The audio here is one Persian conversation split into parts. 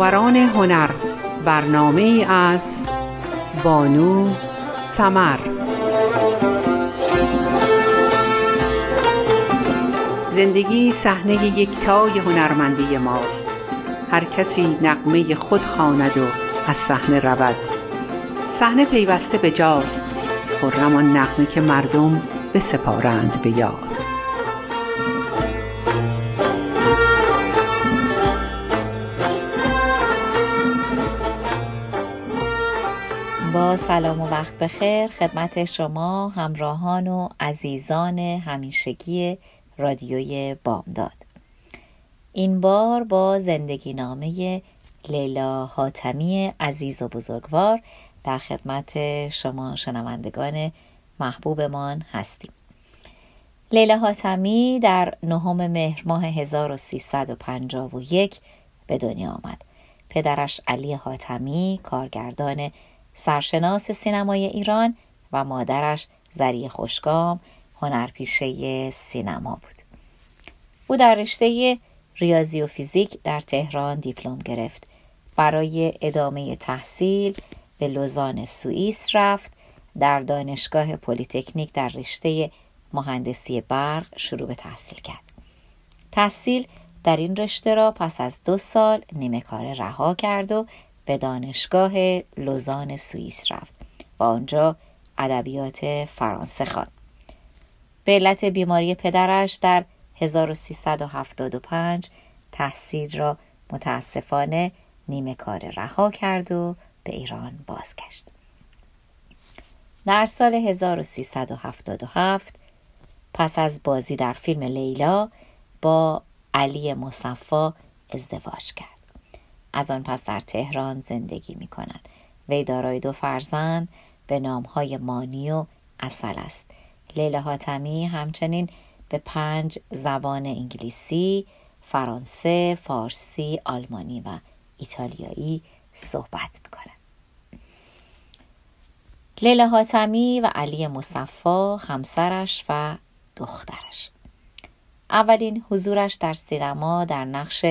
فناوران هنر برنامه از بانو سمر زندگی صحنه یکتای هنرمندی ماست. هر کسی نقمه خود خواند و از صحنه رود. صحنه پیوسته به جاست. خرم آن نغمه که مردم بسپارند به یاد. با سلام و وقت بخیر. خدمت شما همراهان و عزیزان همیشگی رادیوی بامداد. این بار با زندگی نامه لیلا حاتمی عزیز و بزرگوار در خدمت شما شنوندگان محبوبمان هستیم. لیلا حاتمی در نهم مهر ماه 1351 به دنیا آمد. پدرش علی حاتمی کارگردان سرشناس سینمای ایران و مادرش زری خوشگام هنرپیشه سینما بود. او در رشته ریاضی و فیزیک در تهران دیپلم گرفت. برای ادامه تحصیل به لوزان سوئیس رفت. در دانشگاه پلیتکنیک در رشته مهندسی برق شروع به تحصیل کرد. تحصیل در این رشته را پس از دو سال نیمه کار رها کرد و به دانشگاه لوزان سوئیس رفت. و آنجا ادبیات فرانسه خواند. به علت بیماری پدرش در 1375 تحصیل را متاسفانه نیمه کار رها کرد و به ایران بازگشت. در سال 1377 پس از بازی در فیلم لیلا با علی مصفا ازدواج کرد. از آن پس در تهران زندگی می کند وی دارای دو فرزند به نامهای مانی و اصل است. لیلا حاتمی همچنین به پنج زبان انگلیسی، فرانسه، فارسی، آلمانی و ایتالیایی صحبت می‌کنه. لیلا حاتمی و علی مصفا همسرش و دخترش. اولین حضورش در سینما در نقش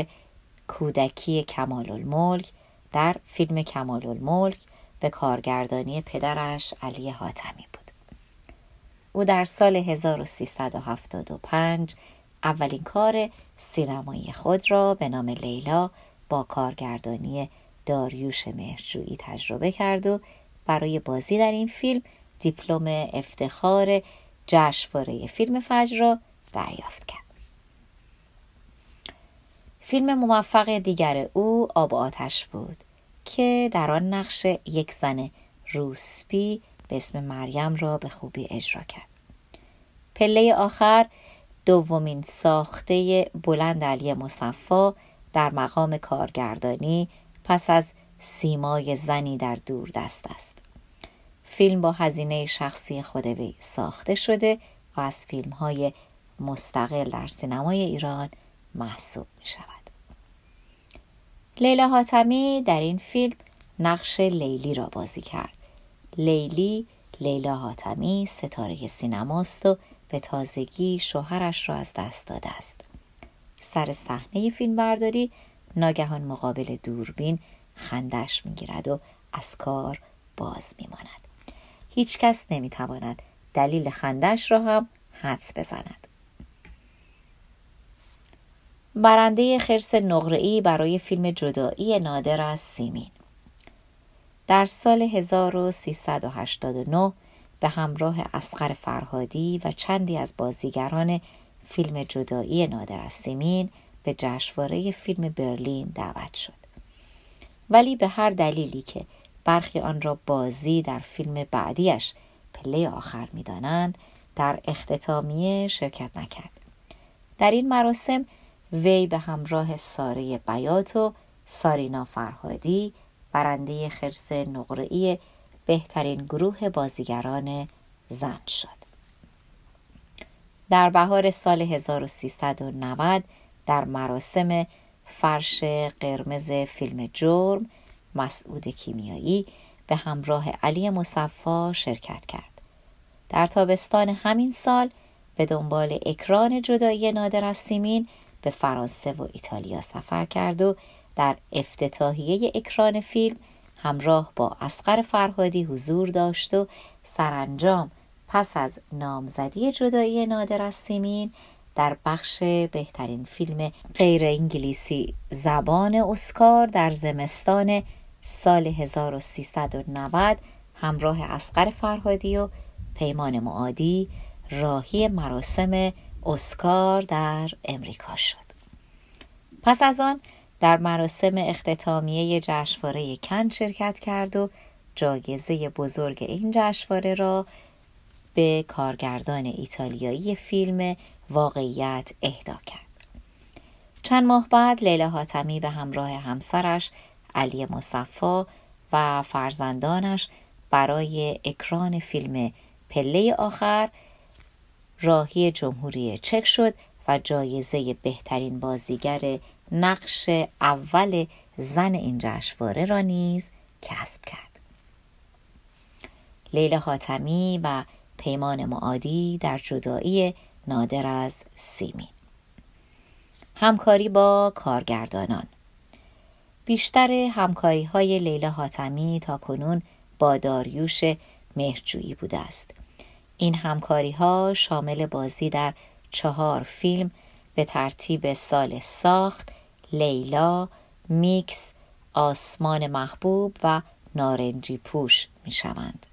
کودکی کمال الملک در فیلم کمال الملک به کارگردانی پدرش علی حاتمی بود. او در سال 1375 اولین کار سینمایی خود را به نام لیلا با کارگردانی داریوش مهرجویی تجربه کرد و برای بازی در این فیلم دیپلم افتخار جشنواره فیلم فجر را دریافت کرد. فیلم موفق دیگر او آب آتش بود که در آن نقش یک زن روسپی به اسم مریم را به خوبی اجرا کرد. پله آخر دومین ساخته بلند علی مصفا در مقام کارگردانی پس از سیمای زنی در دور دست است. فیلم با هزینه شخصی خود وی ساخته شده و از فیلم های مستقل در سینمای ایران محسوب می شود لیلا حاتمی در این فیلم نقش لیلی را بازی کرد. لیلی لیلا حاتمی ستاره سینماست و به تازگی شوهرش را از دست داده است. سر صحنه فیلم برداری ناگهان مقابل دوربین خندش می‌گیرد و از کار باز میماند. هیچکس نمی‌تواند دلیل خندش را هم حدس بزند. برنده خرس نقره‌ای برای فیلم جدایی نادر از سیمین. در سال 1389 به همراه اسقر فرهادی و چندی از بازیگران فیلم جدایی نادر از سیمین به جشنواره فیلم برلین دعوت شد. ولی به هر دلیلی که برخی آن را بازی در فیلم بعدیش پله آخر می‌دانند در اختتامیه شرکت نکرد. در این مراسم وی به همراه ساره بیات و سارینا فرهادی برنده خرس نقره‌ای بهترین گروه بازیگران زن شد. در بهار سال 1390 در مراسم فرش قرمز فیلم جرم مسعود کیمیایی به همراه علی مصفا شرکت کرد. در تابستان همین سال به دنبال اکران جدایی نادر از سیمین به فرانسه و ایتالیا سفر کرد و در افتتاحیه اکران فیلم همراه با اسقر فرهادی حضور داشت و سرانجام پس از نامزدی جدایی نادر از سیمین در بخش بهترین فیلم غیر انگلیسی زبان اسکار در زمستان سال 1390 همراه اسقر فرهادی و پیمان معادی راهی مراسم اسکار در امریکا شد. پس از آن در مراسم اختتامیه جشنواره کن شرکت کرد و جایزه بزرگ این جشنواره را به کارگردان ایتالیایی فیلم واقعیت اهدا کرد. چند ماه بعد لیلا حاتمی به همراه همسرش علی مصفا و فرزندانش برای اکران فیلم پله آخر راهی جمهوری چک شد و جایزه بهترین بازیگر نقش اول زن این جشنواره را نیز کسب کرد. لیلا حاتمی و پیمان معادی در جدایی نادر از سیمین. همکاری با کارگردانان. بیشتر همکاری های لیلا حاتمی تا کنون با داریوش مهرجویی بوده است. این همکاری ها شامل بازی در چهار فیلم به ترتیب سال ساخت لیلا میکس آسمان محبوب و نارنجی پوش می شوند.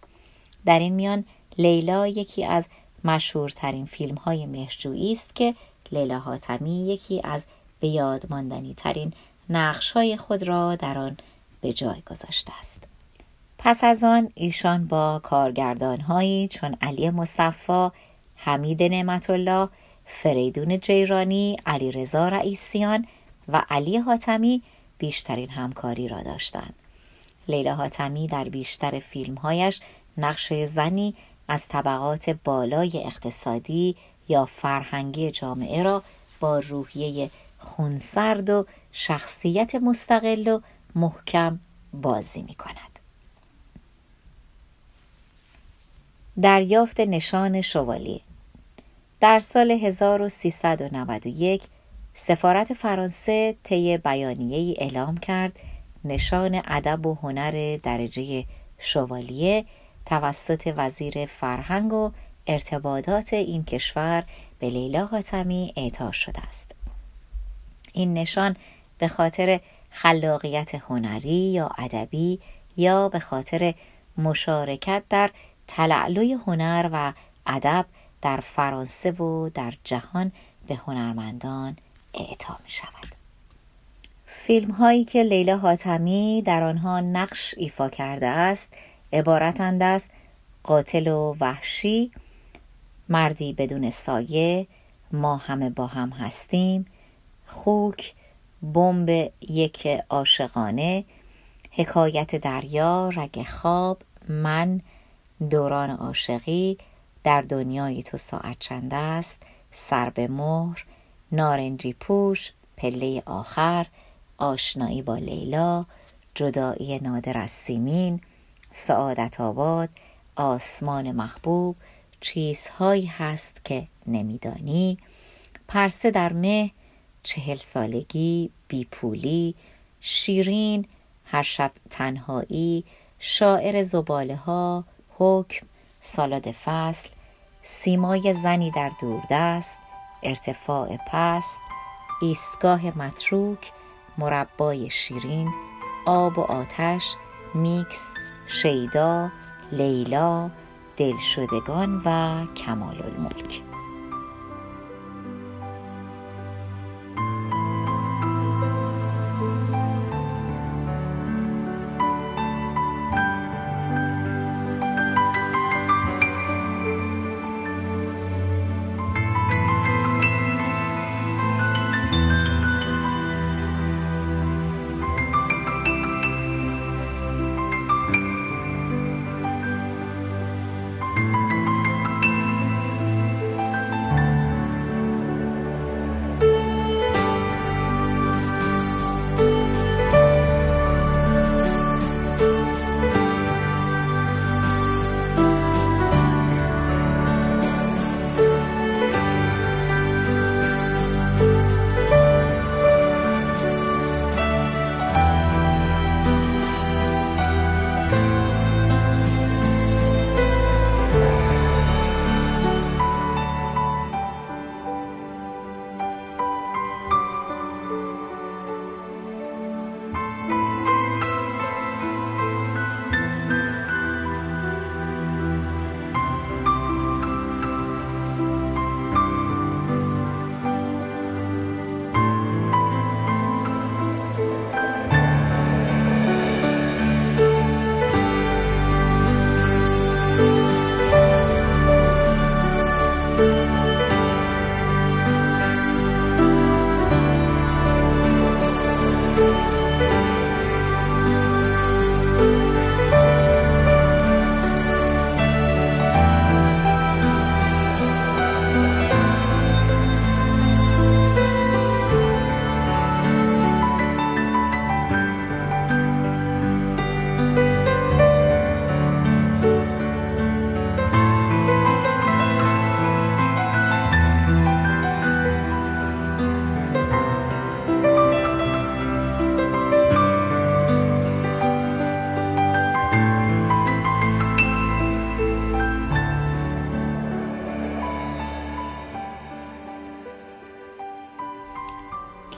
در این میان لیلا یکی از مشهورترین فیلم های مهرجویی است که لیلا حاتمی یکی از به یاد ماندنی ترین نقش های خود را در آن به جای گذاشته است. پس از آن ایشان با کارگردان هایی چون علی مصفا، حمید نعمت الله، فریدون جیرانی، علی رضا رئیسیان و علی حاتمی بیشترین همکاری را داشتند. لیلا حاتمی در بیشتر فیلمهایش نقش زنی از طبقات بالای اقتصادی یا فرهنگی جامعه را با روحیه خونسرد و شخصیت مستقل و محکم بازی می کند. دریافت نشان شوالیه. در سال 1391 سفارت فرانسه طی بیانیه ای اعلام کرد نشان ادب و هنر درجه شوالیه توسط وزیر فرهنگ و ارتباطات این کشور به لیلا حاتمی اعطا شده است. این نشان به خاطر خلاقیت هنری یا ادبی یا به خاطر مشارکت در تلعلوی هنر و ادب در فرانسه و در جهان به هنرمندان اعطا می شود فیلم هایی که لیلا حاتمی در آنها نقش ایفا کرده است عبارتند از قاتل و وحشی مردی بدون سایه ما همه با هم هستیم خوک بمب یک عاشقانه حکایت دریا رگ خواب من دوران عاشقی در دنیای تو ساعت چند است؟ سر به مهر نارنجی پوش پله آخر آشنایی با لیلا جدایی نادر از سیمین سعادت آباد آسمان محبوب چیزهایی هست که نمیدانی. پرسه در مه چهل سالگی بیپولی شیرین هر شب تنهایی شاعر زباله ها حکم سالاد فصل سیمای زنی در دوردست ارتفاع پست ایستگاه متروک مربای شیرین آب و آتش میکس شیدا لیلا دلشدگان و کمال الملک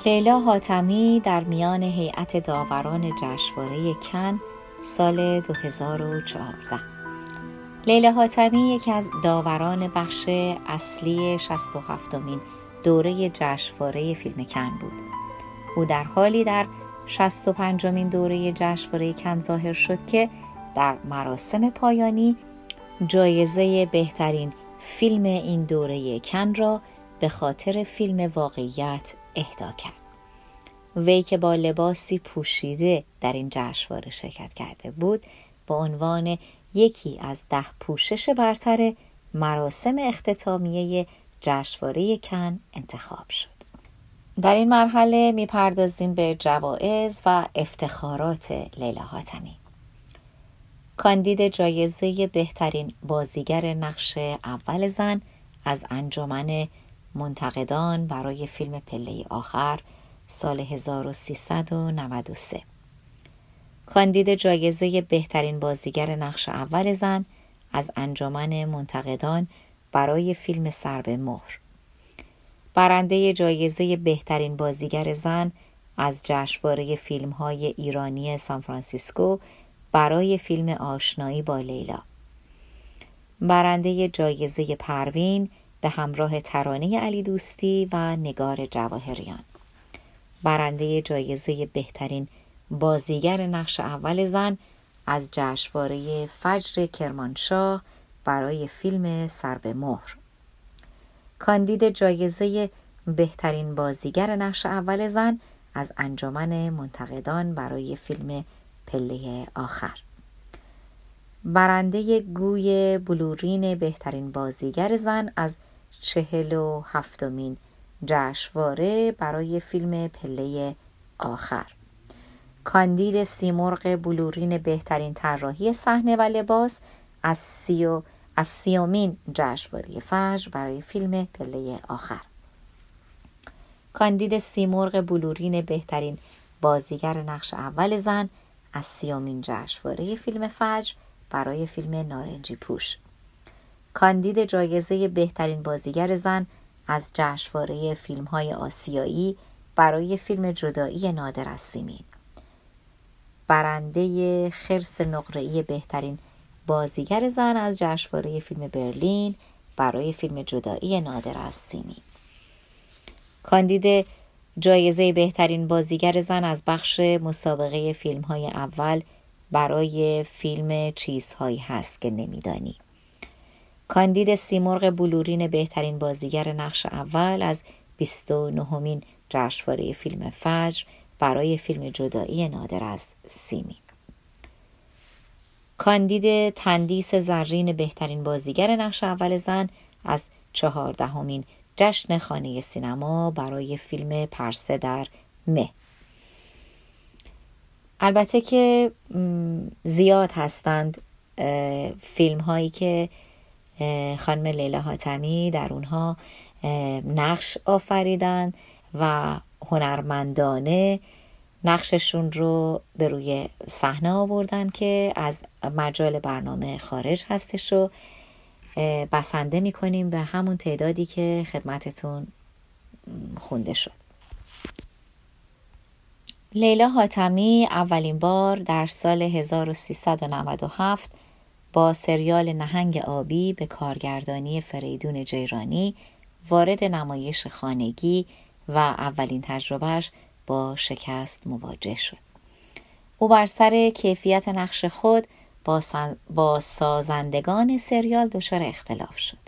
لیلا حاتمی در میان هیئت داوران جشنواره کن سال 2014 لیلا حاتمی یکی از داوران بخش اصلی 67 مین دوره جشنواره فیلم کن بود. او در حالی در 65 مین دوره جشنواره کن ظاهر شد که در مراسم پایانی جایزه بهترین فیلم این دوره کن را به خاطر فیلم واقعیت اهدا کرد. وی که با لباسی پوشیده در این جشنواره شرکت کرده بود با عنوان یکی از ده پوشش برتر مراسم اختتامیه جشنواره کن انتخاب شد. در این مرحله می‌پردازیم به جوایز و افتخارات لیلا حاتمی. کاندید جایزه بهترین بازیگر نقش اول زن از انجمن منتقدان برای فیلم پله آخر سال 1393 کاندید جایزه بهترین بازیگر نقش اول زن از انجمن منتقدان برای فیلم سر به مهر. برنده جایزه بهترین بازیگر زن از جشنواره فیلم های ایرانی سانفرانسیسکو برای فیلم آشنایی با لیلا. برنده جایزه پروین به همراه ترانه علی دوستی و نگار جواهریان. برنده جایزه بهترین بازیگر نقش اول زن از جشنواره فجر کرمانشاه برای فیلم سر به مهر. کاندید جایزه بهترین بازیگر نقش اول زن از انجمن منتقدان برای فیلم پله آخر. برنده گوی بلورین بهترین بازیگر زن از چهل و هفتمین جشنواره برای فیلم پله آخر. کاندید سیمرغ بلورین بهترین طراحی صحنه و لباس از سیو از سیومین جشنواره فجر برای فیلم پله آخر. کاندید سیمرغ بلورین بهترین بازیگر نقش اول زن از سیامین جشنواره فیلم فجر برای فیلم نارنجی پوش. کاندید جایزه بهترین بازیگر زن از جشنواره فیلم های آسیایی برای فیلم جدایی نادر از سیمین برنده خرس نقره‌ای بهترین بازیگر زن از جشنواره فیلم برلین برای فیلم جدایی نادر از سیمین کاندید جایزه بهترین بازیگر زن از بخش مسابقه فیلم های اول برای فیلم چیزهایی هست که نمیدانی. کاندید سیمرغ بلورین بهترین بازیگر نقش اول از 29مین جشنواره فیلم فجر برای فیلم جدایی نادر از سیمی. کاندید تندیس زرین بهترین بازیگر نقش اول زن از چهاردهمین جشن خانه سینما برای فیلم پرسه در مه. البته که زیاد هستند فیلم هایی که خانم لیلا حاتمی در اونها نقش آفریدن و هنرمندانه نقششون رو به روی صحنه آوردن که از مجال برنامه خارج هستش و بسنده می‌کنیم به همون تعدادی که خدمتتون خونده شد. لیلا حاتمی اولین بار در سال 1397 با سریال نهنگ آبی به کارگردانی فریدون جیرانی وارد نمایش خانگی و اولین تجربهش با شکست مواجه شد. او بر سر کیفیت نقش خود با, با سازندگان سریال دچار اختلاف شد.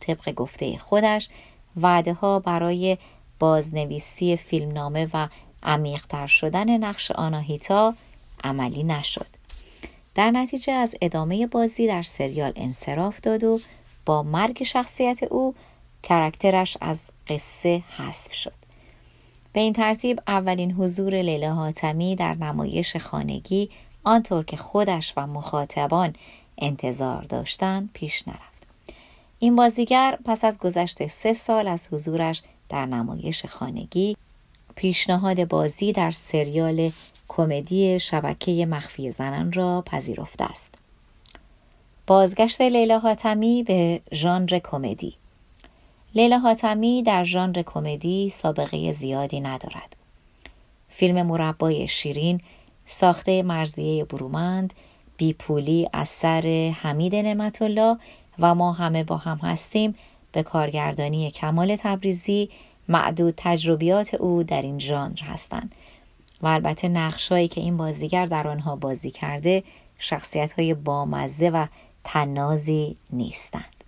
طبق گفته خودش وعده ها برای بازنویسی فیلمنامه و عمیقتر شدن نقش آناهیتا عملی نشد. در نتیجه از ادامه بازی در سریال انصراف داد و با مرگ شخصیت او کرکترش از قصه حذف شد. به این ترتیب اولین حضور لیلا حاتمی در نمایش خانگی آنطور که خودش و مخاطبان انتظار داشتند پیش نرفت. این بازیگر پس از گذشت سه سال از حضورش در نمایش خانگی پیشنهاد بازی در سریال کمدی شبکه مخفی زنان را پذیرفته است. بازگشت لیلا حاتمی به ژانر کمدی لیلا حاتمی در ژانر کمدی سابقه زیادی ندارد. فیلم مربای شیرین ساخته مرزیه برومند بیپولی از سر حمید نعمت الله و ما همه با هم هستیم به کارگردانی کمال تبریزی معدود تجربیات او در این ژانر هستند و البته نقشهایی که این بازیگر در آنها بازی کرده شخصیت های بامزه و تنازی نیستند.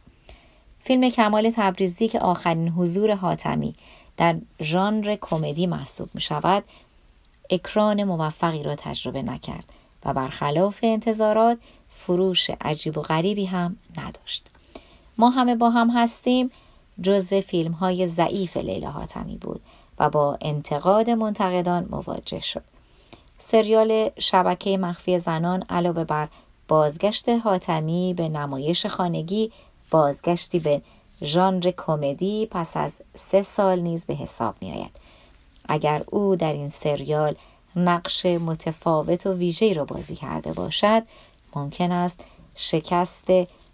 فیلم کمال تبریزی که آخرین حضور حاتمی در ژانر کمدی محسوب می شود اکران موفقی را تجربه نکرد و برخلاف انتظارات فروش عجیب و غریبی هم نداشت. ما همه با هم هستیم. جزو فیلم های ضعیف لیلا حاتمی بود. و با انتقاد منتقدان مواجه شد سریال شبکه مخفی زنان علاوه بر بازگشت حاتمی به نمایش خانگی بازگشتی به ژانر کمدی پس از سه سال نیز به حساب می آید. اگر او در این سریال نقش متفاوت و ویژه‌ای را بازی کرده باشد ممکن است شکست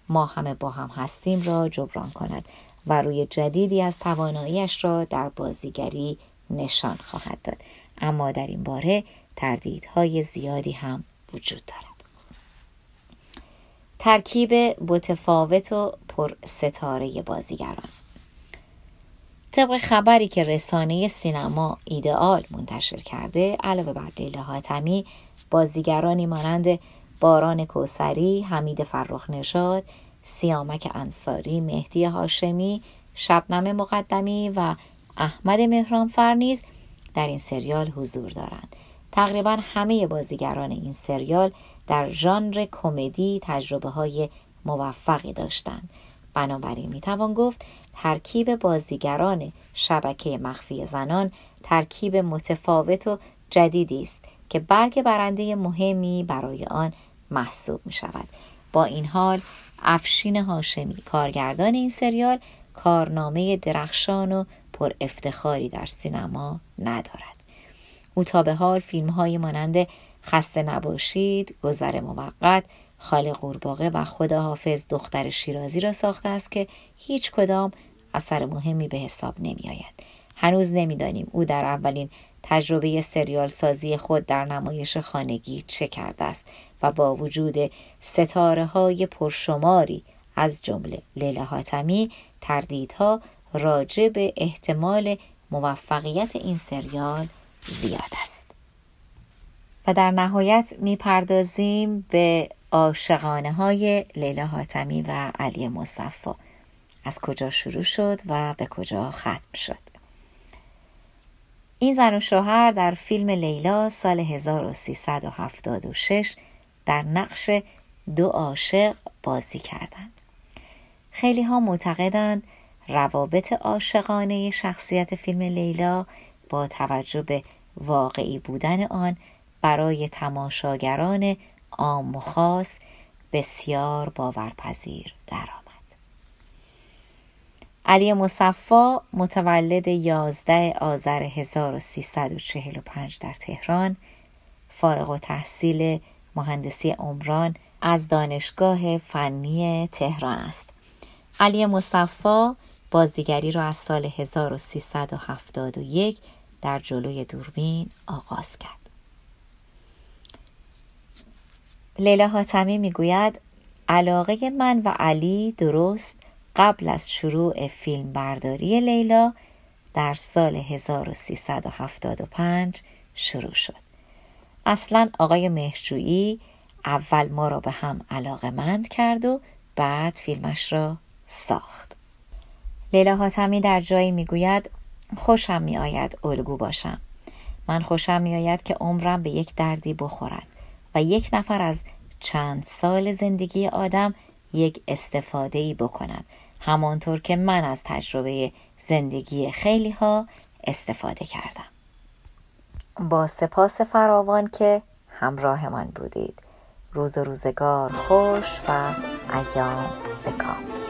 ما همه با هم هستیم را جبران کند و روی جدیدی از تواناییش را در بازیگری نشان خواهد داد. اما در این باره تردیدهای زیادی هم وجود دارد. ترکیب متفاوت و پر ستاره بازیگران. طبق خبری که رسانه سینما ایدئال منتشر کرده علاوه بر لیلا حاتمی بازیگرانی مانند باران کوسری، حمید فرخ نژاد، سیامک انصاری، مهدی هاشمی، شبنم مقدمی و احمد مهرانفر نیز در این سریال حضور دارند. تقریبا همه بازیگران این سریال در ژانر کمدی تجربه های موفقی داشتند. بنابراین می‌توان گفت ترکیب بازیگران شبکه مخفی زنان ترکیب متفاوت و جدیدی است که برگ برنده مهمی برای آن محسوب می شود. با این حال افشین هاشمی کارگردان این سریال کارنامه درخشان و پر افتخاری در سینما ندارد او تا به حال فیلم های مانند خسته نباشید گذر موقت خال قورباغه و خداحافظ دختر شیرازی را ساخته است که هیچ کدام اثر مهمی به حساب نمی آید. هنوز نمی‌دانیم او در اولین تجربه سریال سازی خود در نمایش خانگی چه کرده است و با وجود ستاره های پرشماری از جمله لیلا حاتمی تردیدها راجع به احتمال موفقیت این سریال زیاد است. و در نهایت می‌پردازیم به عاشقانه های لیلا حاتمی و علی مصفا از کجا شروع شد و به کجا ختم شد؟ این زن و شوهر در فیلم لیلا سال 1376 در نقش دو عاشق بازی کردند. خیلی ها معتقدند روابط عاشقانه شخصیت فیلم لیلا با توجه به واقعی بودن آن برای تماشاگران عام و خاص بسیار باورپذیر درآمد. علی مصفا متولد 11 آذر 1345 در تهران فارغ و تحصیل مهندسی عمران از دانشگاه فنی تهران است. علی مصفا بازیگری را از سال 1371 در جلوی دوربین آغاز کرد. لیلا حاتمی می‌گوید علاقه من و علی درست قبل از شروع فیلم برداری لیلا در سال 1375 شروع شد. اصلا آقای مهرجویی اول ما را به هم علاقه مند کرد و بعد فیلمش را ساخت. لیلا حاتمی در جایی می‌گوید خوشم می آید الگو باشم. من خوشم می آید که عمرم به یک دردی بخورد و یک نفر از چند سال زندگی آدم یک استفاده ای بکند همانطور که من از تجربه زندگی خیلی ها استفاده کردم با سپاس فراوان که همراهمان بودید. روز و روزگار خوش و ایام بکام.